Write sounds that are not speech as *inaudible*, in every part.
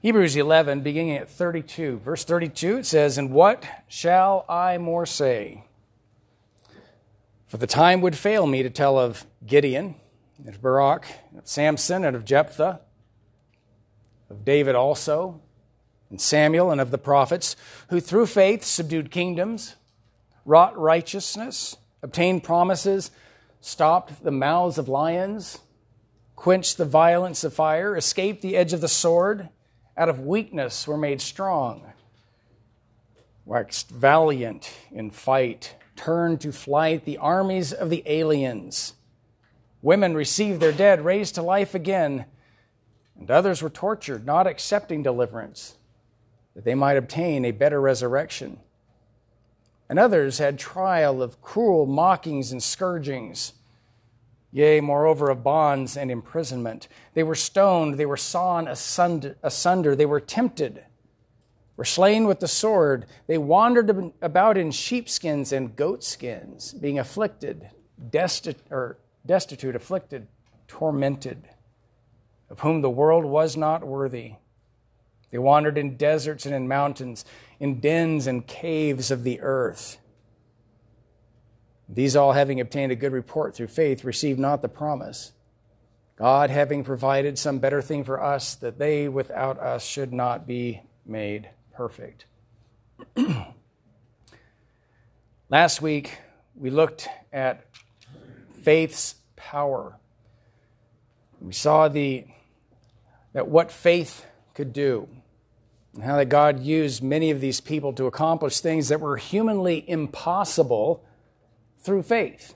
Hebrews 11, beginning at 32. Verse 32, it says, And what shall I more say? For the time would fail me to tell of Gideon, and of Barak, and of Samson, and of Jephthah, of David also, and Samuel, and of the prophets, who through faith subdued kingdoms, wrought righteousness, obtained promises, stopped the mouths of lions, quenched the violence of fire, escaped the edge of the sword out of weakness were made strong, waxed valiant in fight, turned to flight the armies of the aliens. Women received their dead raised to life again, and others were tortured, not accepting deliverance, that they might obtain a better resurrection. And others had trial of cruel mockings and scourgings yea, moreover, of bonds and imprisonment. They were stoned, they were sawn asunder, they were tempted, were slain with the sword. They wandered about in sheepskins and goatskins, being afflicted, destitute, or destitute, afflicted, tormented, of whom the world was not worthy. They wandered in deserts and in mountains, in dens and caves of the earth. These all, having obtained a good report through faith, received not the promise. God having provided some better thing for us, that they without us should not be made perfect. *clears throat* Last week, we looked at faith's power. We saw the, that what faith could do, and how that God used many of these people to accomplish things that were humanly impossible through faith.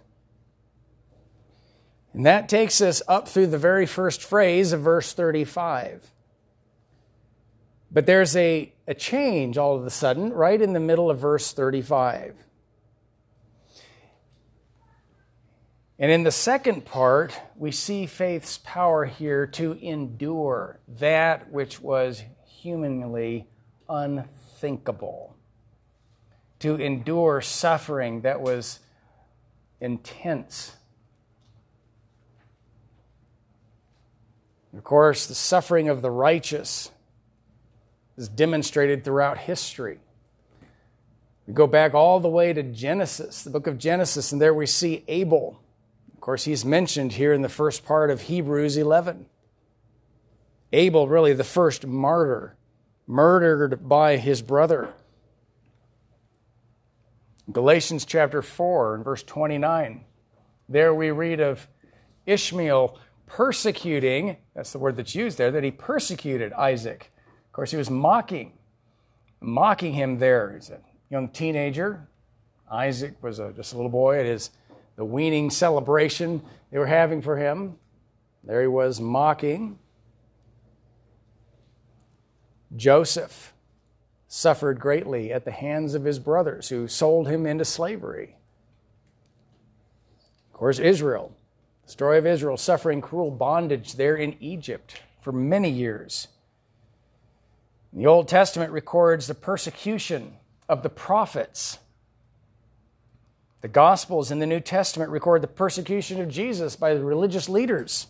And that takes us up through the very first phrase of verse 35. But there's a, a change all of a sudden right in the middle of verse 35. And in the second part, we see faith's power here to endure that which was humanly unthinkable, to endure suffering that was intense. Of course, the suffering of the righteous is demonstrated throughout history. We go back all the way to Genesis, the book of Genesis, and there we see Abel. Of course, he's mentioned here in the first part of Hebrews 11. Abel, really the first martyr, murdered by his brother. Galatians chapter 4 and verse 29. There we read of Ishmael persecuting, that's the word that's used there, that he persecuted Isaac. Of course, he was mocking, mocking him there. He's a young teenager. Isaac was a, just a little boy at his the weaning celebration they were having for him. There he was mocking. Joseph suffered greatly at the hands of his brothers who sold him into slavery. Of course, Israel, the story of Israel suffering cruel bondage there in Egypt for many years. The Old Testament records the persecution of the prophets. The Gospels in the New Testament record the persecution of Jesus by the religious leaders.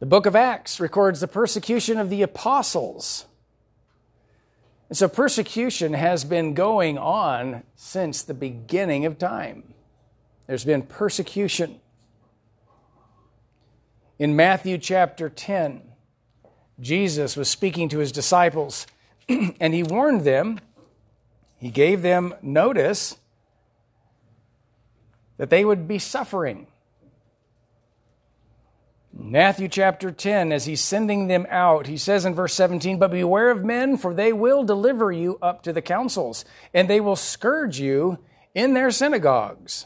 The book of Acts records the persecution of the apostles. And so persecution has been going on since the beginning of time. There's been persecution. In Matthew chapter 10, Jesus was speaking to his disciples *clears throat* and he warned them, he gave them notice that they would be suffering. Matthew chapter 10, as he's sending them out, he says in verse 17, But beware of men, for they will deliver you up to the councils, and they will scourge you in their synagogues.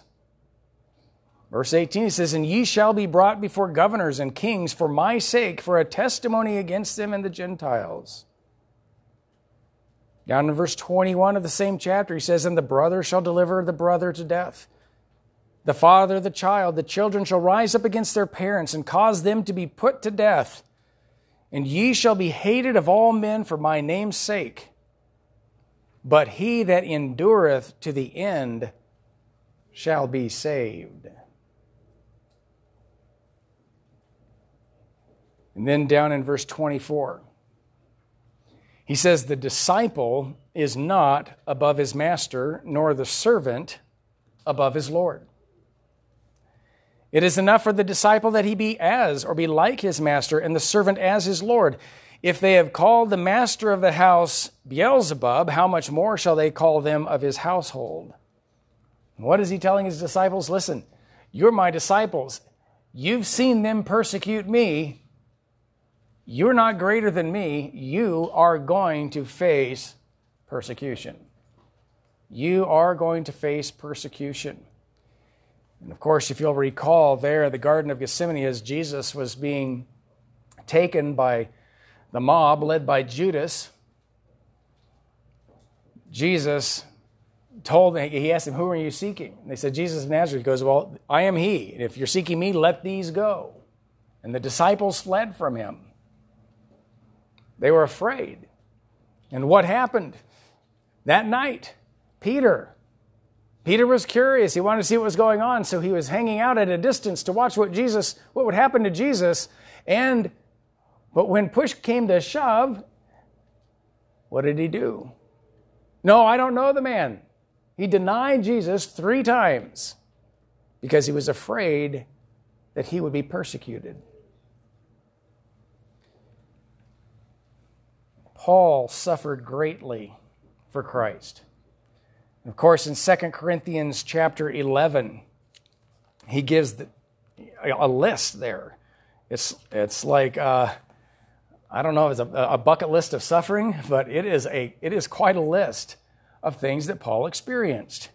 Verse 18, he says, And ye shall be brought before governors and kings for my sake, for a testimony against them and the Gentiles. Down in verse 21 of the same chapter, he says, And the brother shall deliver the brother to death the father, the child, the children shall rise up against their parents and cause them to be put to death. And ye shall be hated of all men for my name's sake. But he that endureth to the end shall be saved. And then down in verse 24, He says, The disciple is not above his master, nor the servant above his Lord. It is enough for the disciple that he be as or be like his master, and the servant as his Lord. If they have called the master of the house Beelzebub, how much more shall they call them of his household? What is he telling his disciples? Listen, you're my disciples. You've seen them persecute me. You're not greater than me. You are going to face persecution. You are going to face persecution. And of course, if you'll recall, there the Garden of Gethsemane, as Jesus was being taken by the mob led by Judas, Jesus told them, he asked them, Who are you seeking? And they said, Jesus of Nazareth. He goes, Well, I am he. And if you're seeking me, let these go. And the disciples fled from him. They were afraid. And what happened? That night, Peter, Peter was curious. He wanted to see what was going on, so he was hanging out at a distance to watch what Jesus, what would happen to Jesus. And but when push came to shove, what did he do? No, I don't know the man. He denied Jesus three times because he was afraid that he would be persecuted. Paul suffered greatly for Christ. Of course, in 2 Corinthians chapter 11, he gives the, a list there. It's, it's like, uh, I don't know if it's a, a bucket list of suffering, but it is, a, it is quite a list of things that Paul experienced.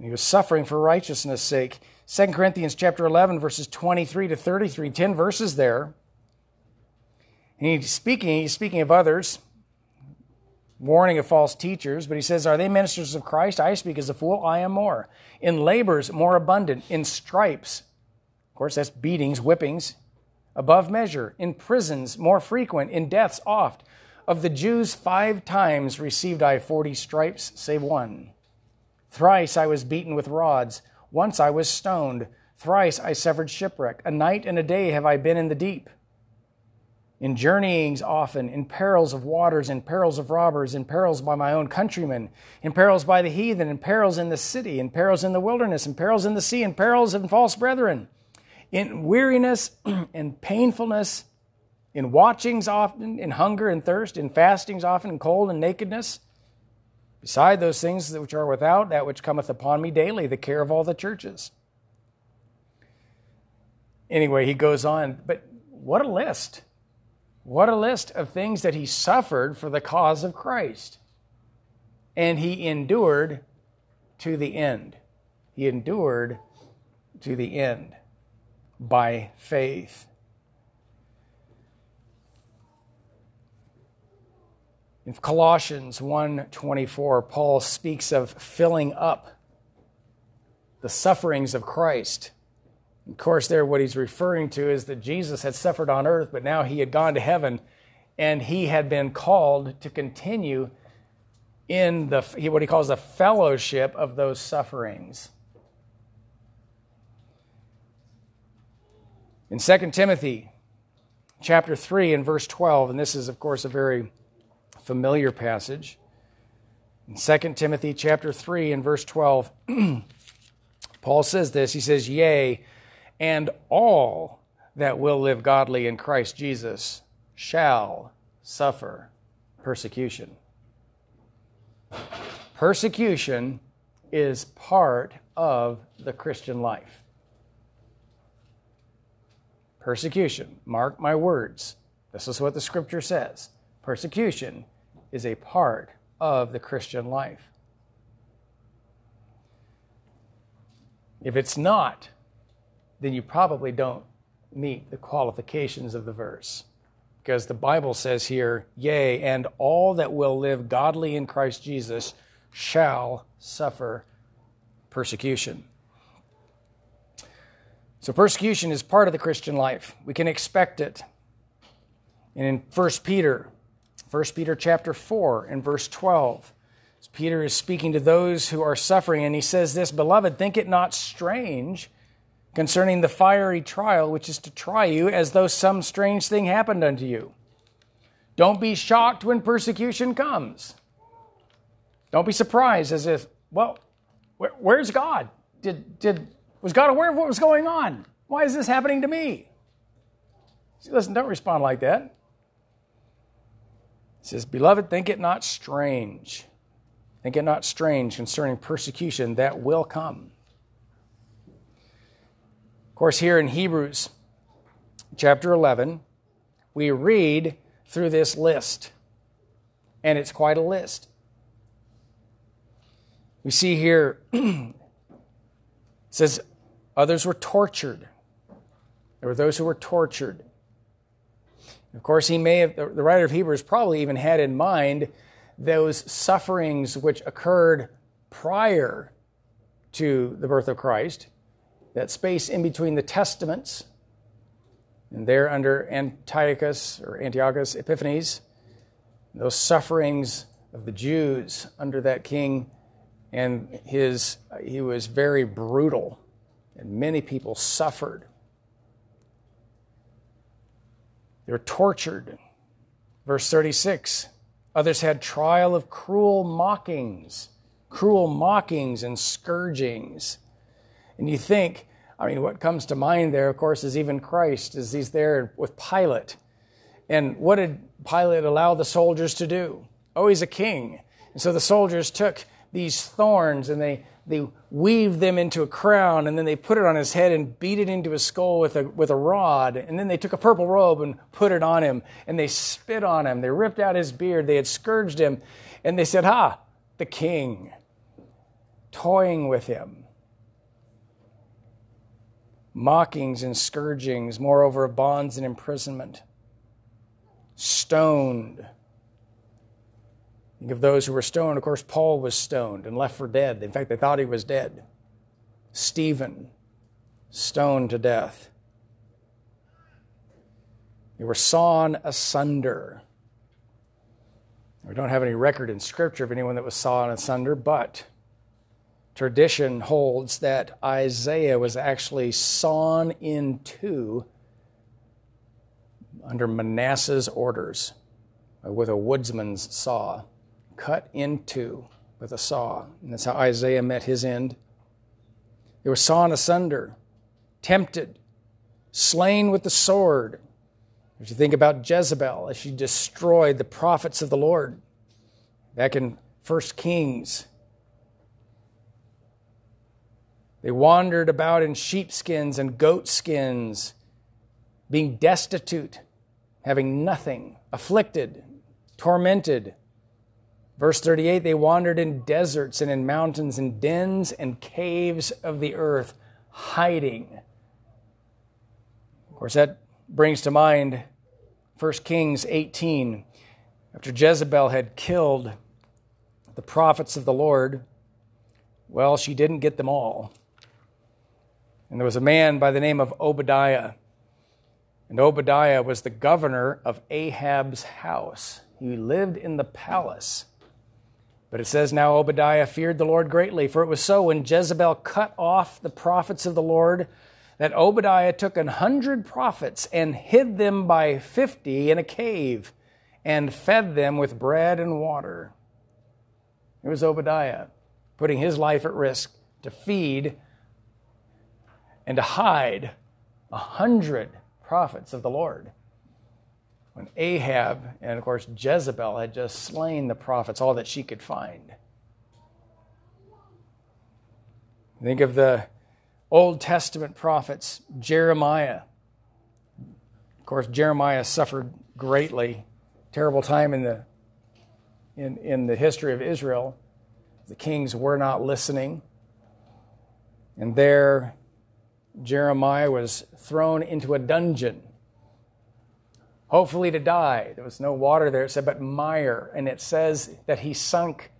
He was suffering for righteousness' sake. 2 Corinthians chapter 11, verses 23 to 33, 10 verses there. And he's speaking, he's speaking of others, warning of false teachers, but he says, Are they ministers of Christ? I speak as a fool, I am more. In labors, more abundant. In stripes, of course, that's beatings, whippings, above measure. In prisons, more frequent. In deaths, oft. Of the Jews, five times received I forty stripes, save one. Thrice I was beaten with rods. Once I was stoned. Thrice I suffered shipwreck. A night and a day have I been in the deep in journeyings often, in perils of waters, in perils of robbers, in perils by my own countrymen, in perils by the heathen, in perils in the city, in perils in the wilderness, in perils in the sea, in perils of false brethren, in weariness *clears throat* and painfulness, in watchings often, in hunger and thirst, in fastings often, in cold and nakedness. Beside those things which are without, that which cometh upon me daily, the care of all the churches. Anyway, he goes on, but what a list. What a list of things that he suffered for the cause of Christ. And he endured to the end. He endured to the end by faith. In Colossians 1:24, Paul speaks of filling up the sufferings of Christ of course, there, what he's referring to is that Jesus had suffered on earth, but now he had gone to heaven and he had been called to continue in the, what he calls the fellowship of those sufferings. In 2 Timothy chapter 3 and verse 12, and this is, of course, a very familiar passage. In 2 Timothy chapter 3 and verse 12, *clears throat* Paul says this. He says, Yea, and all that will live godly in Christ Jesus shall suffer persecution. Persecution is part of the Christian life. Persecution, mark my words, this is what the scripture says. Persecution is a part of the Christian life. If it's not, then you probably don't meet the qualifications of the verse. Because the Bible says here, Yea, and all that will live godly in Christ Jesus shall suffer persecution. So persecution is part of the Christian life. We can expect it. And in 1 Peter, 1 Peter chapter 4 and verse 12, Peter is speaking to those who are suffering, and he says this, Beloved, think it not strange concerning the fiery trial which is to try you as though some strange thing happened unto you. Don't be shocked when persecution comes. Don't be surprised as if, well, where, where's God? Did, did, was God aware of what was going on? Why is this happening to me? See, listen, don't respond like that. He says, Beloved, think it not strange. Think it not strange concerning persecution that will come. Of course, here in Hebrews chapter 11, we read through this list, and it's quite a list. We see here, *clears throat* it says, others were tortured. There were those who were tortured. Of course, he may have, the writer of Hebrews probably even had in mind those sufferings which occurred prior to the birth of Christ, that space in between the Testaments, and there under Antiochus or Antiochus Epiphanes, those sufferings of the Jews under that king, and his, he was very brutal, and many people suffered. They were tortured. Verse 36 Others had trial of cruel mockings, cruel mockings and scourgings. And you think, I mean, what comes to mind there, of course, is even Christ as he's there with Pilate. And what did Pilate allow the soldiers to do? Oh, he's a king. And so the soldiers took these thorns and they they weaved them into a crown and then they put it on his head and beat it into his skull with a, with a rod. And then they took a purple robe and put it on him and they spit on him. They ripped out his beard. They had scourged him. And they said, Ha, the king, toying with him. Mockings and scourgings, moreover, bonds and imprisonment. Stoned Think of those who were stoned. Of course, Paul was stoned and left for dead. In fact, they thought he was dead. Stephen, stoned to death. They were sawn asunder. We don't have any record in Scripture of anyone that was sawn asunder, but tradition holds that Isaiah was actually sawn in two under Manasseh's orders with a woodsman's saw cut in two with a saw. And that's how Isaiah met his end. They were sawn asunder, tempted, slain with the sword. If you think about Jezebel, as she destroyed the prophets of the Lord back in 1 Kings, they wandered about in sheepskins and goatskins, being destitute, having nothing, afflicted, tormented, Verse 38 they wandered in deserts and in mountains and dens and caves of the earth, hiding. Of course, that brings to mind 1 Kings 18. After Jezebel had killed the prophets of the Lord, well, she didn't get them all. And there was a man by the name of Obadiah. And Obadiah was the governor of Ahab's house. He lived in the palace. But it says, Now Obadiah feared the Lord greatly, for it was so when Jezebel cut off the prophets of the Lord that Obadiah took an hundred prophets and hid them by fifty in a cave and fed them with bread and water. It was Obadiah putting his life at risk to feed and to hide a hundred prophets of the Lord when Ahab and, of course, Jezebel had just slain the prophets, all that she could find. Think of the Old Testament prophets, Jeremiah. Of course, Jeremiah suffered greatly, terrible time in the in, in the history of Israel. The kings were not listening. And there, Jeremiah was thrown into a dungeon hopefully to die. There was no water there, it said, but mire. And it says that he sunk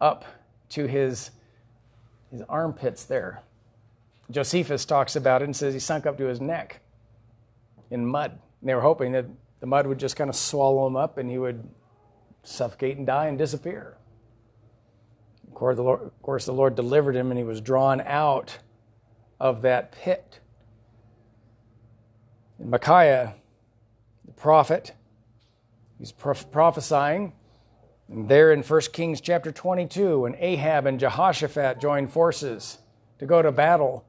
up to his, his armpits there. Josephus talks about it and says he sunk up to his neck in mud. And they were hoping that the mud would just kind of swallow him up and he would suffocate and die and disappear. Of course, the Lord, of course, the Lord delivered him and he was drawn out of that pit. And Micaiah the prophet He's prophesying. And there in 1 Kings chapter 22, when Ahab and Jehoshaphat joined forces to go to battle.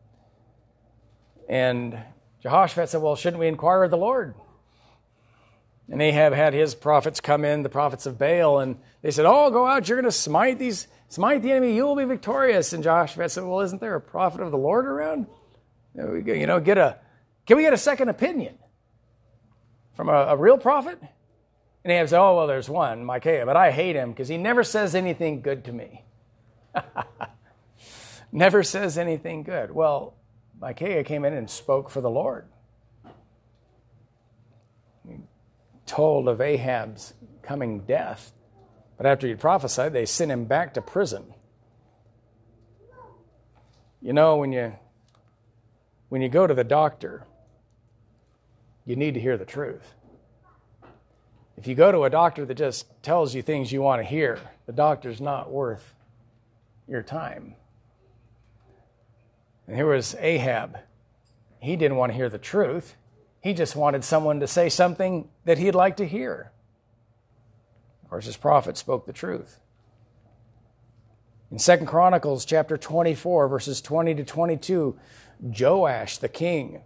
And Jehoshaphat said, Well, shouldn't we inquire of the Lord? And Ahab had his prophets come in, the prophets of Baal, and they said, Oh, go out, you're going to smite these, smite the enemy, you will be victorious. And Joshua said, Well, isn't there a prophet of the Lord around? You know, get a, can we get a second opinion from a, a real prophet? And Ahab said, Oh, well, there's one, Micaiah, but I hate him because he never says anything good to me. *laughs* never says anything good. Well, Micaiah came in and spoke for the Lord. Told of Ahab's coming death. But after he prophesied, they sent him back to prison. You know, when you when you go to the doctor, you need to hear the truth. If you go to a doctor that just tells you things you want to hear, the doctor's not worth your time. And here was Ahab. He didn't want to hear the truth. He just wanted someone to say something that he'd like to hear. Of course, his prophet spoke the truth. In 2 Chronicles chapter 24, verses 20 to 22, Joash the king,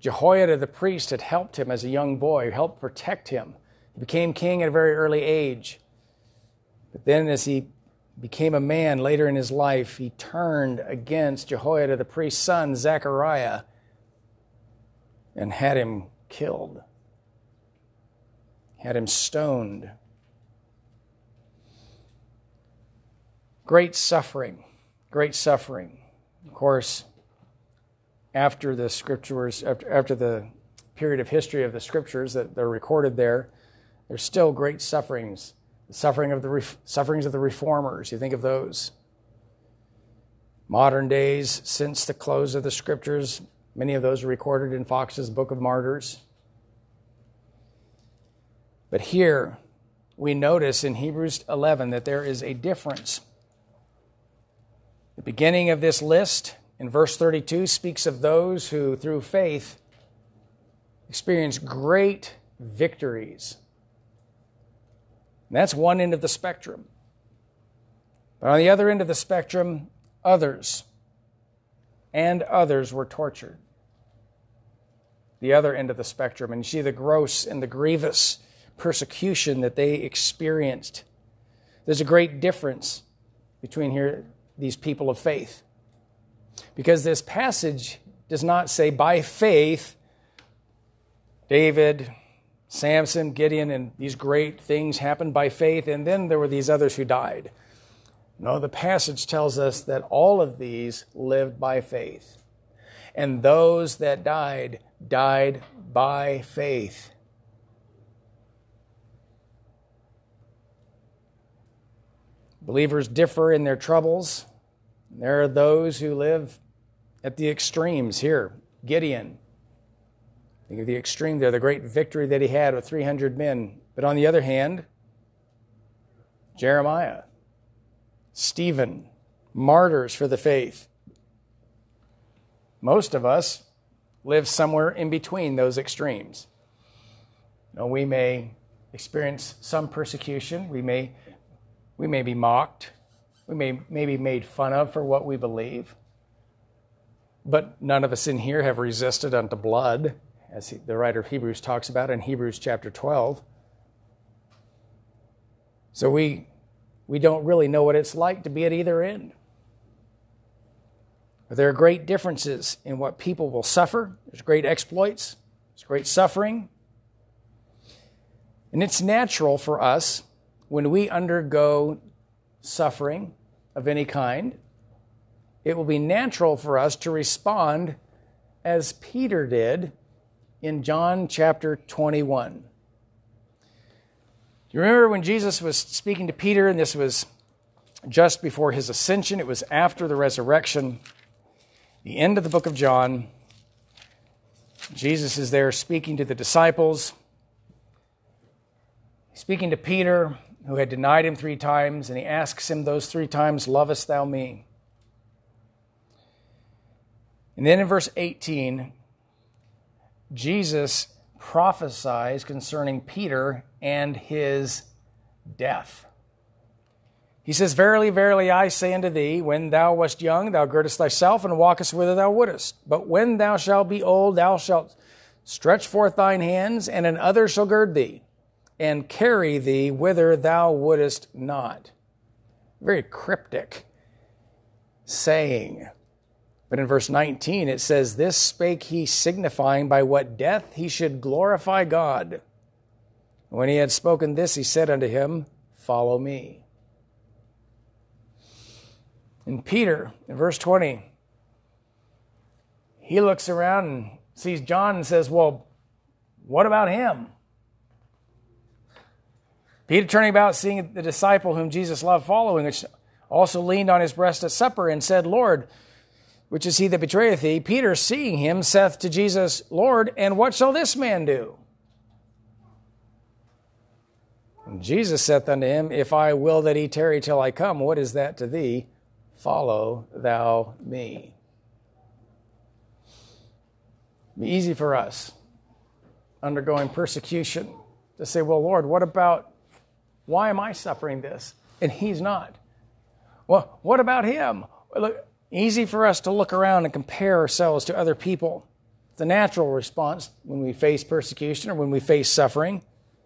Jehoiada the priest had helped him as a young boy, helped protect him. He became king at a very early age. But then, as he became a man later in his life, he turned against Jehoiada the priest's son, Zechariah, and had him killed, had him stoned. Great suffering, great suffering. Of course, after the scriptures, after, after the period of history of the scriptures that are recorded there, there's still great sufferings the suffering of the sufferings of the reformers. You think of those. Modern days, since the close of the scriptures, many of those are recorded in Foxe's Book of Martyrs. But here, we notice in Hebrews 11 that there is a difference. The beginning of this list in verse 32 speaks of those who, through faith, experience great victories and that's one end of the spectrum. But on the other end of the spectrum, others and others were tortured. The other end of the spectrum. And you see the gross and the grievous persecution that they experienced. There's a great difference between here these people of faith. Because this passage does not say by faith David, Samson, Gideon, and these great things happened by faith, and then there were these others who died. No, the passage tells us that all of these lived by faith. And those that died, died by faith. Believers differ in their troubles. There are those who live at the extremes here. Gideon, Think of the extreme there, the great victory that he had with 300 men. But on the other hand, Jeremiah, Stephen, martyrs for the faith. Most of us live somewhere in between those extremes. Know, we may experience some persecution. We may, we may be mocked. We may, may be made fun of for what we believe. But none of us in here have resisted unto blood as he, the writer of Hebrews talks about in Hebrews chapter 12. So we, we don't really know what it's like to be at either end. But there are great differences in what people will suffer. There's great exploits, there's great suffering. And it's natural for us when we undergo suffering of any kind, it will be natural for us to respond as Peter did in John chapter 21. You remember when Jesus was speaking to Peter, and this was just before his ascension? It was after the resurrection, the end of the book of John. Jesus is there speaking to the disciples, speaking to Peter, who had denied him three times, and he asks him those three times, Lovest thou me? And then in verse 18, Jesus prophesies concerning Peter and his death. He says, Verily, verily, I say unto thee, when thou wast young, thou girdest thyself and walkest whither thou wouldest. But when thou shalt be old, thou shalt stretch forth thine hands, and another shall gird thee, and carry thee whither thou wouldest not. Very cryptic saying. But in verse 19 it says, This spake he, signifying by what death he should glorify God. When he had spoken this, he said unto him, Follow me. And Peter, in verse 20, he looks around and sees John and says, Well, what about him? Peter, turning about, seeing the disciple whom Jesus loved following, which also leaned on his breast at supper, and said, Lord, which is he that betrayeth thee? Peter, seeing him, saith to Jesus, Lord, and what shall this man do? And Jesus saith unto him, If I will that he tarry till I come, what is that to thee? follow thou me. Be easy for us undergoing persecution to say, well, Lord, what about why am I suffering this? And he's not. Well, what about him? Look, easy for us to look around and compare ourselves to other people. It's a natural response when we face persecution or when we face suffering.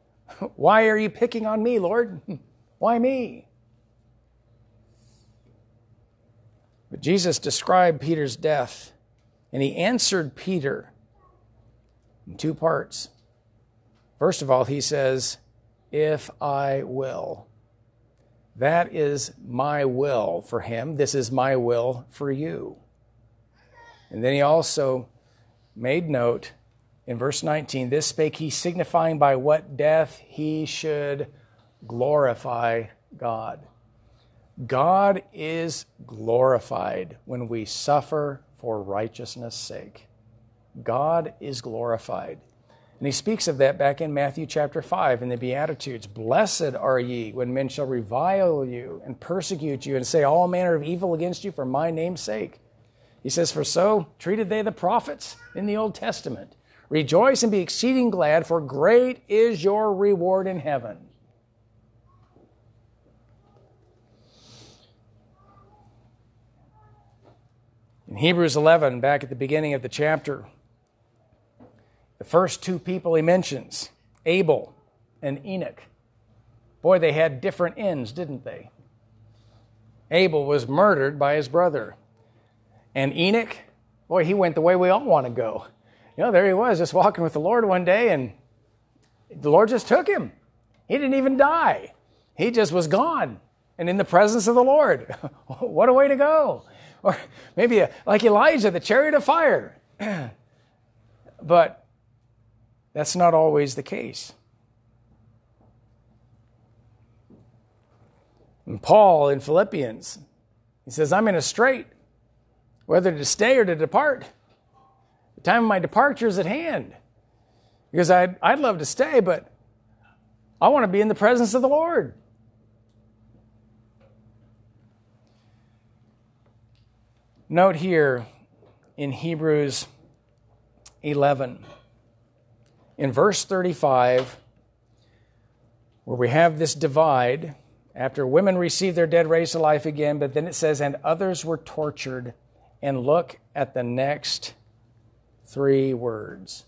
*laughs* Why are you picking on me, Lord? *laughs* Why me? But Jesus described Peter's death, and he answered Peter in two parts. First of all, he says, If I will. That is my will for him. This is my will for you. And then he also made note in verse 19 this spake he, signifying by what death he should glorify God. God is glorified when we suffer for righteousness' sake. God is glorified. And he speaks of that back in Matthew chapter 5 in the Beatitudes. Blessed are ye when men shall revile you and persecute you and say all manner of evil against you for my name's sake. He says, For so treated they the prophets in the Old Testament. Rejoice and be exceeding glad, for great is your reward in heaven. In Hebrews 11, back at the beginning of the chapter, the first two people he mentions, Abel and Enoch, boy, they had different ends, didn't they? Abel was murdered by his brother. And Enoch, boy, he went the way we all want to go. You know, there he was, just walking with the Lord one day, and the Lord just took him. He didn't even die, he just was gone and in the presence of the Lord. *laughs* what a way to go! Or maybe a, like Elijah, the chariot of fire. *clears throat* but that's not always the case. And Paul in Philippians, he says, I'm in a strait, whether to stay or to depart. The time of my departure is at hand. Because I'd, I'd love to stay, but I want to be in the presence of the Lord. Note here in Hebrews 11, in verse 35, where we have this divide, after women received their dead raised to life again, but then it says, and others were tortured. And look at the next three words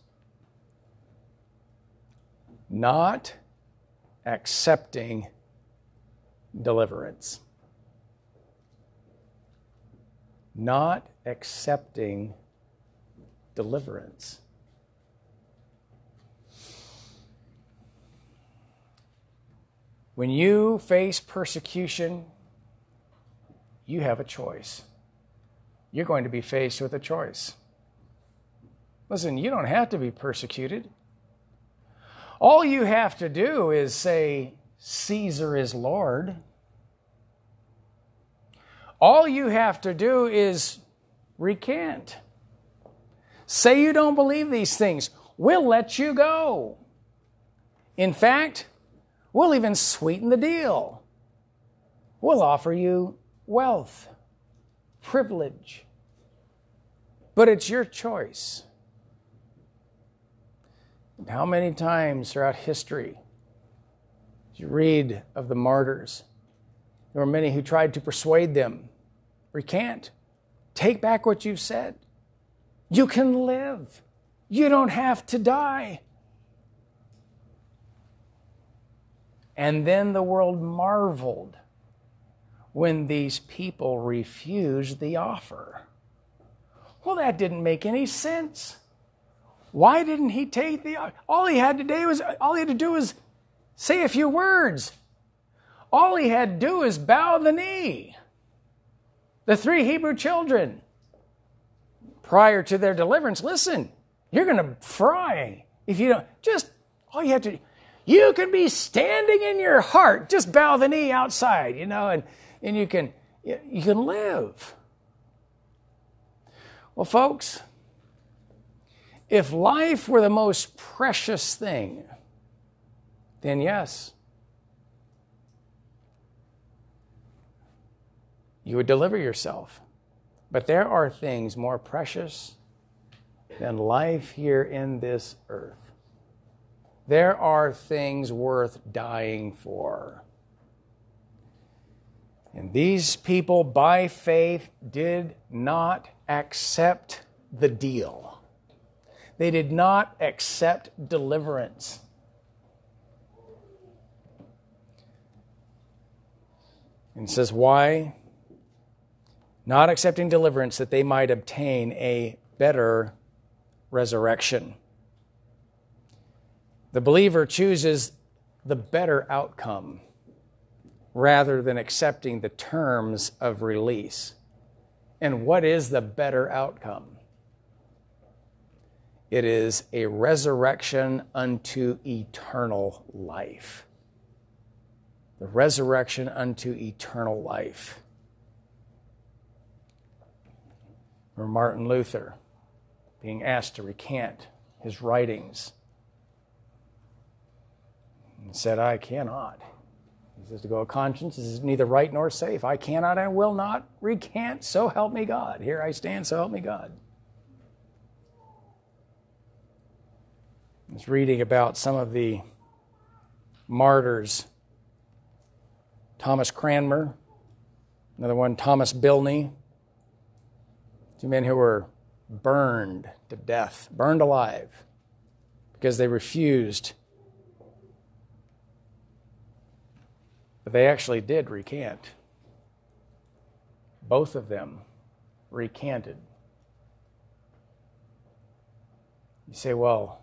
not accepting deliverance not accepting deliverance. When you face persecution, you have a choice. You're going to be faced with a choice. Listen, you don't have to be persecuted. All you have to do is say, Caesar is Lord. All you have to do is recant. Say you don't believe these things. We'll let you go. In fact, we'll even sweeten the deal. We'll offer you wealth, privilege. But it's your choice. And how many times throughout history you read of the martyrs? There were many who tried to persuade them recant, take back what you've said. You can live, you don't have to die. And then the world marveled when these people refused the offer. Well, that didn't make any sense. Why didn't he take the all he had to do was all he had to do was say a few words. All he had to do was bow the knee. The three Hebrew children, prior to their deliverance, listen, you're going to fry if you don't. Just all you have to you can be standing in your heart, just bow the knee outside, you know, and, and you can you can live. Well, folks, if life were the most precious thing, then yes, you would deliver yourself. But there are things more precious than life here in this earth. There are things worth dying for. And these people, by faith, did not accept the deal. They did not accept deliverance. And says, Why? not accepting deliverance that they might obtain a better resurrection. The believer chooses the better outcome rather than accepting the terms of release. And what is the better outcome? It is a resurrection unto eternal life. The resurrection unto eternal life. or Martin Luther being asked to recant his writings. And said, I cannot. He says, to go a conscience this is neither right nor safe. I cannot and will not recant, so help me God. Here I stand, so help me God. I was reading about some of the martyrs. Thomas Cranmer, another one, Thomas Bilney, Two men who were burned to death, burned alive, because they refused. They actually did recant. Both of them recanted. You say, well,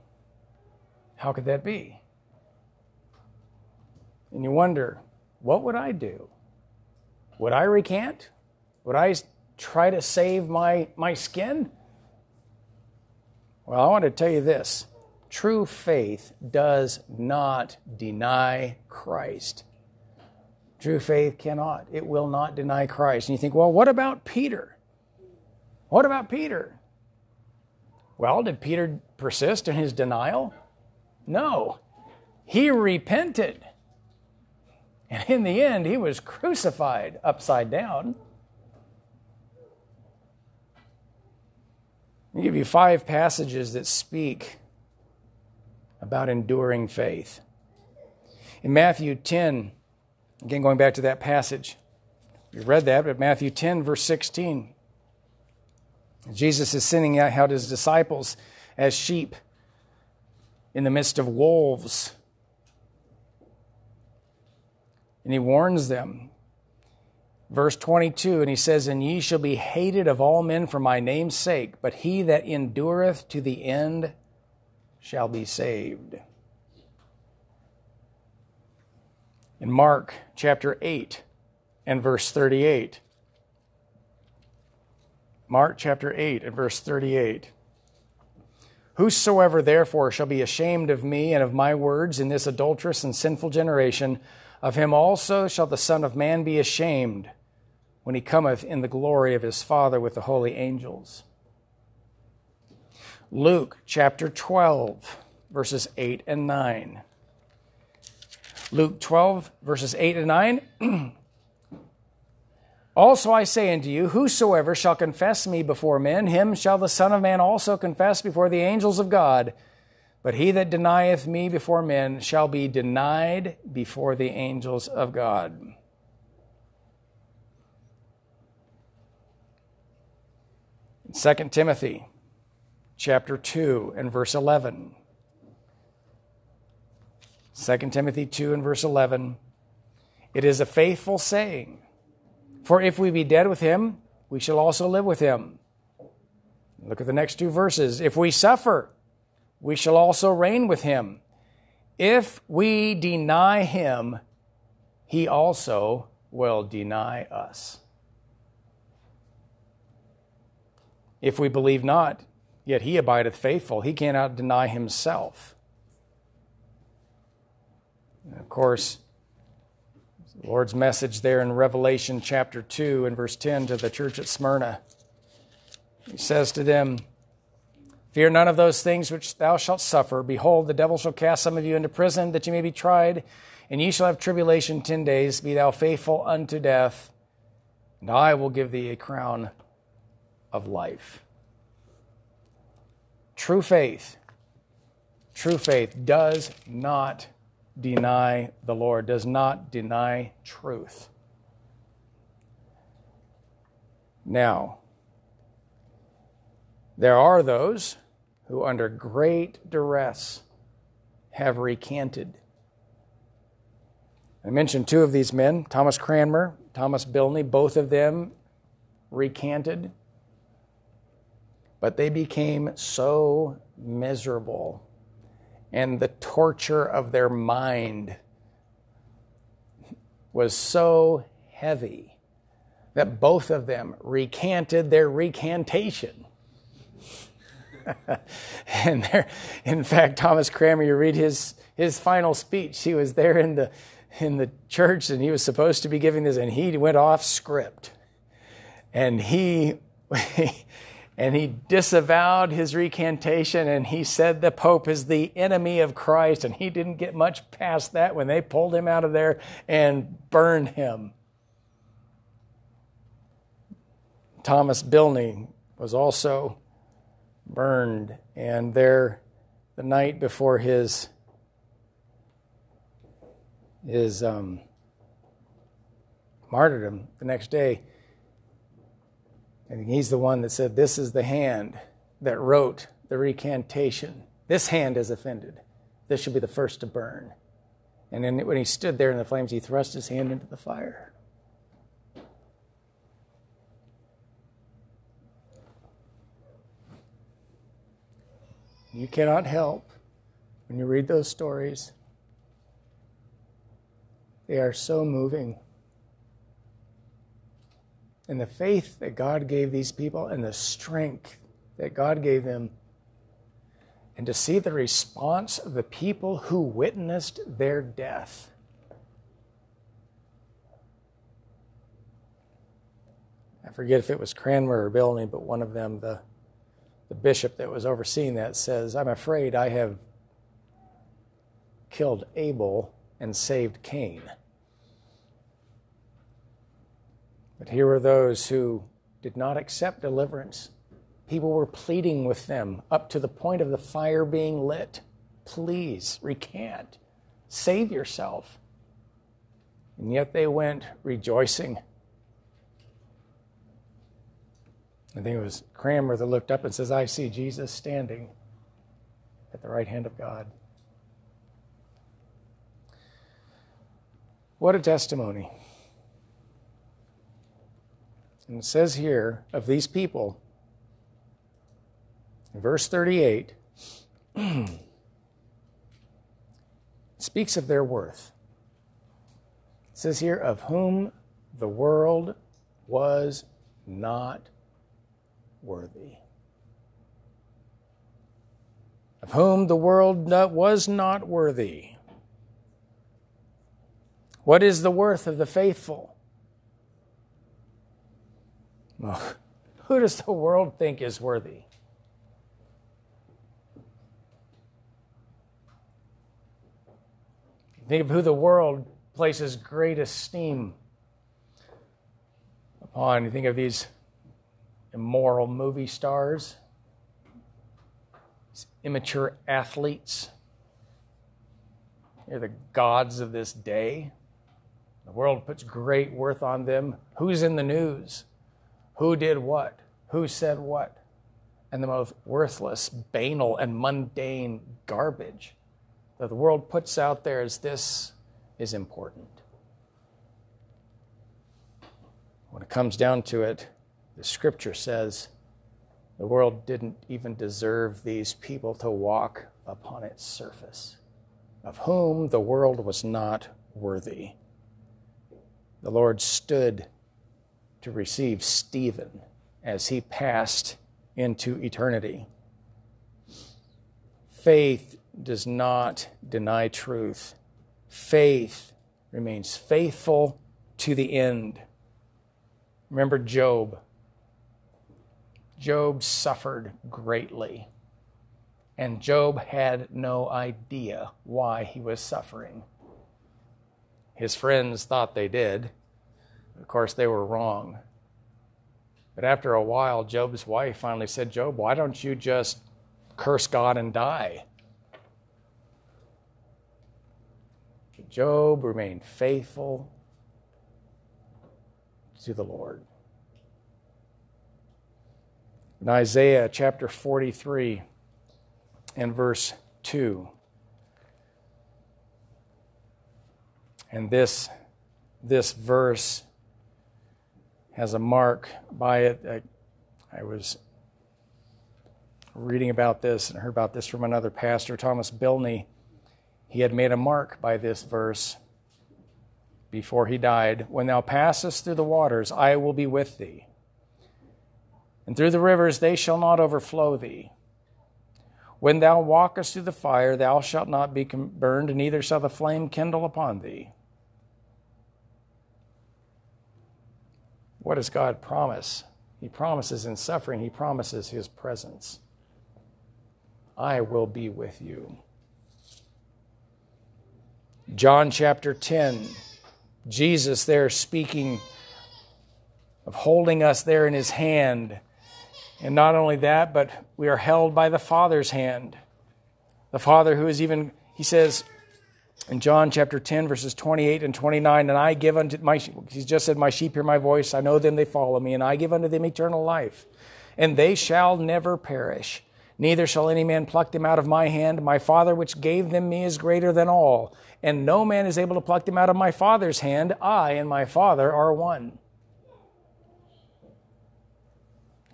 how could that be? And you wonder, what would I do? Would I recant? Would I try to save my, my skin? Well, I want to tell you this true faith does not deny Christ. True faith cannot, it will not deny Christ. And you think, well, what about Peter? What about Peter? Well, did Peter persist in his denial? No. He repented. And in the end, he was crucified upside down. Let me give you five passages that speak about enduring faith. In Matthew 10, again going back to that passage, we read that, but Matthew 10, verse 16, Jesus is sending out his disciples as sheep in the midst of wolves. And he warns them verse 22, and he says, And ye shall be hated of all men for my name's sake, but he that endureth to the end shall be saved. In Mark chapter 8 and verse 38. Mark chapter 8 and verse 38. Whosoever therefore shall be ashamed of me and of my words in this adulterous and sinful generation, of him also shall the Son of Man be ashamed when he cometh in the glory of his Father with the holy angels. Luke chapter 12, verses 8 and 9. Luke 12, verses 8 and 9. *clears throat* also I say unto you, whosoever shall confess me before men, him shall the Son of Man also confess before the angels of God. But he that denieth me before men shall be denied before the angels of God. In 2 Timothy chapter 2 and verse 11. 2 Timothy 2 and verse 11. It is a faithful saying, for if we be dead with him, we shall also live with him. Look at the next two verses. If we suffer, we shall also reign with him. If we deny him, he also will deny us. If we believe not, yet he abideth faithful, he cannot deny himself. And of course, the Lord's message there in Revelation chapter 2 and verse 10 to the church at Smyrna. He says to them, Fear none of those things which thou shalt suffer. Behold, the devil shall cast some of you into prison, that ye may be tried, and ye shall have tribulation ten days. Be thou faithful unto death, and I will give thee a crown of life. True faith, true faith does not deny the Lord, does not deny truth. Now, there are those who, under great duress, have recanted. I mentioned two of these men, Thomas Cranmer, Thomas Bilney, both of them recanted. But they became so miserable, and the torture of their mind was so heavy that both of them recanted their recantation. *laughs* and there, in fact, Thomas Cranmer, you read his his final speech. He was there in the in the church, and he was supposed to be giving this, and he went off script, and he. *laughs* and he disavowed his recantation and he said the pope is the enemy of christ and he didn't get much past that when they pulled him out of there and burned him thomas bilney was also burned. And there, the night before his his um, martyrdom, the next day, and he's the one that said, "This is the hand that wrote the recantation. This hand is offended. This should be the first to burn." And then when he stood there in the flames, he thrust his hand into the fire. You cannot help when you read those stories. They are so moving. And the faith that God gave these people and the strength that God gave them, and to see the response of the people who witnessed their death. I forget if it was Cranmer or Bilney, but one of them, the the bishop that was overseeing that says, I'm afraid I have killed Abel and saved Cain. But here were those who did not accept deliverance. People were pleading with them up to the point of the fire being lit. Please recant, save yourself. And yet they went rejoicing I think it was Cranmer that looked up and says, I see Jesus standing at the right hand of God. What a testimony. And it says here of these people, in verse 38, *clears throat* speaks of their worth. It says here, of whom the world was not worthy. Of whom the world was not worthy. What is the worth of the faithful? Well, who does the world think is worthy? Think of who the world places great esteem upon. You think of these immoral movie stars. these immature athletes. They're the gods of this day. The world puts great worth on them. Who's in the news? Who did what? Who said what? And the most worthless, banal, and mundane garbage that the world puts out there as this is important. When it comes down to it, the scripture says the world didn't even deserve these people to walk upon its surface, of whom the world was not worthy. The Lord stood to receive Stephen as he passed into eternity. Faith does not deny truth, faith remains faithful to the end. Remember Job. Job suffered greatly, and Job had no idea why he was suffering. His friends thought they did. Of course, they were wrong. But after a while, Job's wife finally said, Job, why don't you just curse God and die? But Job remained faithful to the Lord. In Isaiah chapter 43 and verse 2, and this, this verse has a mark by it. I, I was reading about this and heard about this from another pastor, Thomas Bilney. He had made a mark by this verse before he died. When thou passest through the waters, I will be with thee. And through the rivers, they shall not overflow thee. When thou walkest through the fire, thou shalt not be burned, neither shall the flame kindle upon thee. What does God promise? He promises in suffering, He promises His presence. I will be with you. John chapter 10, Jesus there speaking of holding us there in His hand. And not only that, but we are held by the Father's hand. The Father who is even, He says, in John chapter 10, verses 28 and 29, and I give unto my, he just said, My sheep hear my voice, I know them, they follow me, and I give unto them eternal life, and they shall never perish, neither shall any man pluck them out of my hand. My Father which gave them me is greater than all, and no man is able to pluck them out of my Father's hand. I and my Father are one.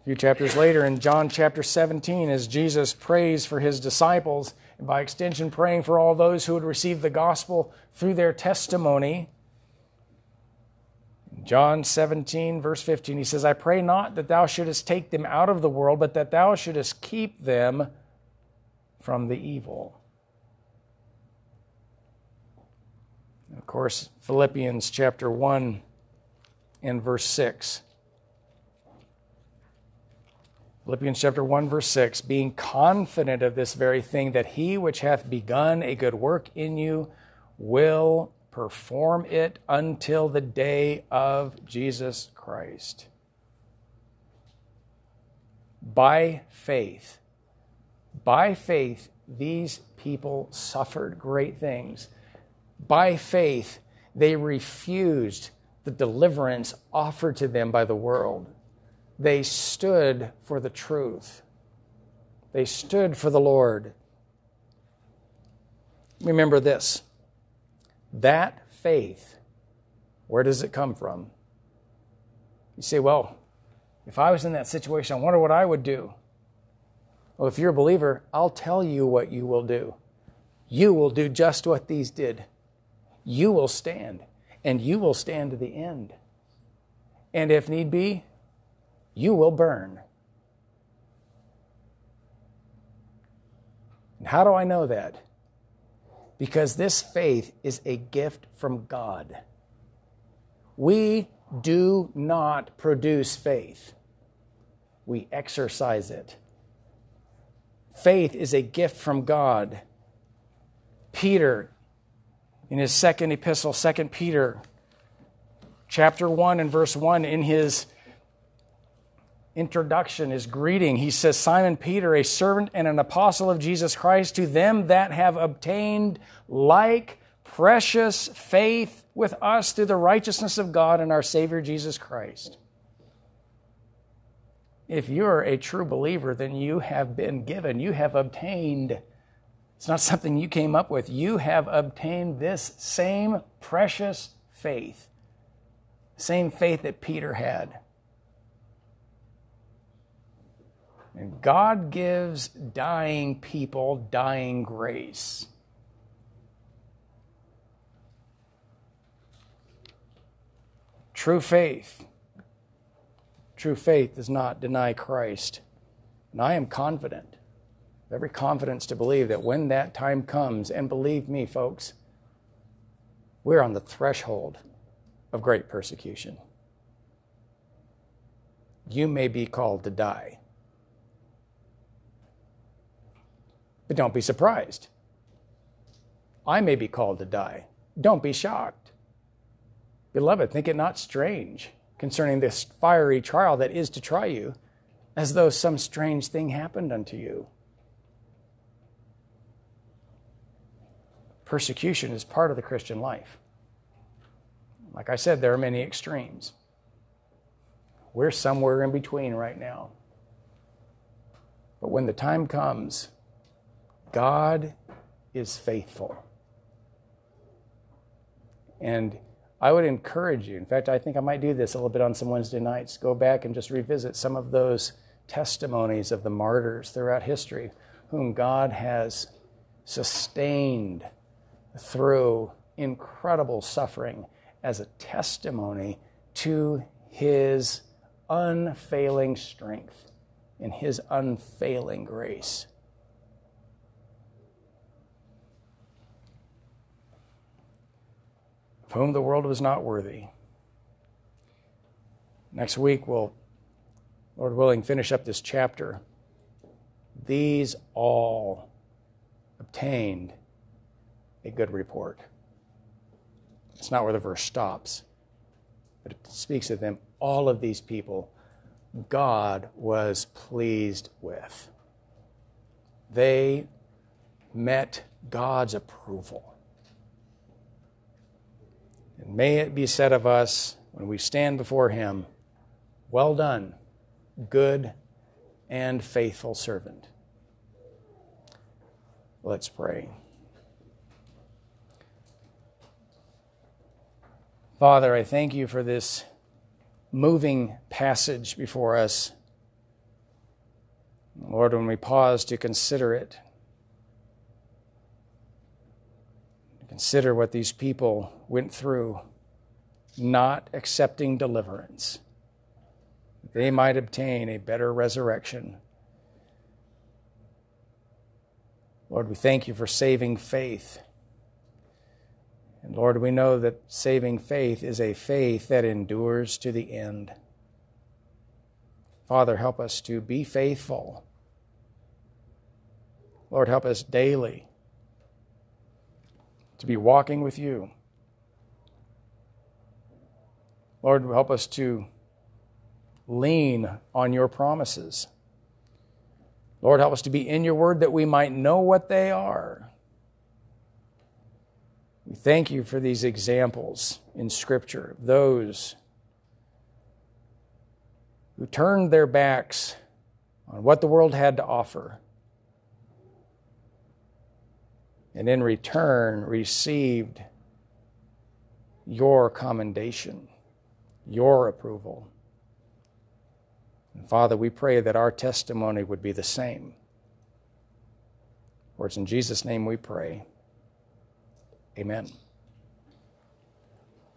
A few chapters later, in John chapter 17, as Jesus prays for his disciples, and by extension, praying for all those who would receive the gospel through their testimony. John 17, verse 15, he says, I pray not that thou shouldest take them out of the world, but that thou shouldest keep them from the evil. Of course, Philippians chapter 1 and verse 6. Philippians chapter 1 verse 6 being confident of this very thing that he which hath begun a good work in you will perform it until the day of Jesus Christ. By faith, by faith, these people suffered great things. By faith, they refused the deliverance offered to them by the world. They stood for the truth. They stood for the Lord. Remember this that faith, where does it come from? You say, well, if I was in that situation, I wonder what I would do. Well, if you're a believer, I'll tell you what you will do. You will do just what these did. You will stand, and you will stand to the end. And if need be, you will burn. And how do I know that? Because this faith is a gift from God. We do not produce faith, we exercise it. Faith is a gift from God. Peter, in his second epistle, 2 Peter, chapter 1 and verse 1, in his introduction, his greeting, he says, Simon Peter, a servant and an apostle of Jesus Christ, to them that have obtained like precious faith with us through the righteousness of God and our Savior Jesus Christ. If you're a true believer, then you have been given, you have obtained. It's not something you came up with. You have obtained this same precious faith, same faith that Peter had. And God gives dying people dying grace. True faith. True faith does not deny Christ. And I am confident, every confidence to believe that when that time comes, and believe me, folks, we're on the threshold of great persecution. You may be called to die. But don't be surprised. I may be called to die. Don't be shocked. Beloved, think it not strange concerning this fiery trial that is to try you, as though some strange thing happened unto you. Persecution is part of the Christian life. Like I said, there are many extremes. We're somewhere in between right now. But when the time comes, God is faithful. And I would encourage you, in fact, I think I might do this a little bit on some Wednesday nights, go back and just revisit some of those testimonies of the martyrs throughout history whom God has sustained through incredible suffering as a testimony to his unfailing strength and his unfailing grace. Of whom the world was not worthy. Next week, we'll, Lord willing, finish up this chapter. These all obtained a good report. It's not where the verse stops, but it speaks of them. All of these people, God was pleased with. They met God's approval. And may it be said of us when we stand before Him, Well done, good and faithful servant. Let's pray. Father, I thank you for this moving passage before us. Lord, when we pause to consider it, Consider what these people went through, not accepting deliverance. They might obtain a better resurrection. Lord, we thank you for saving faith. And Lord, we know that saving faith is a faith that endures to the end. Father, help us to be faithful. Lord, help us daily to be walking with you. Lord, help us to lean on your promises. Lord, help us to be in your word that we might know what they are. We thank you for these examples in Scripture, those who turned their backs on what the world had to offer and in return received your commendation, your approval. And Father, we pray that our testimony would be the same. For it's in Jesus' name we pray. Amen.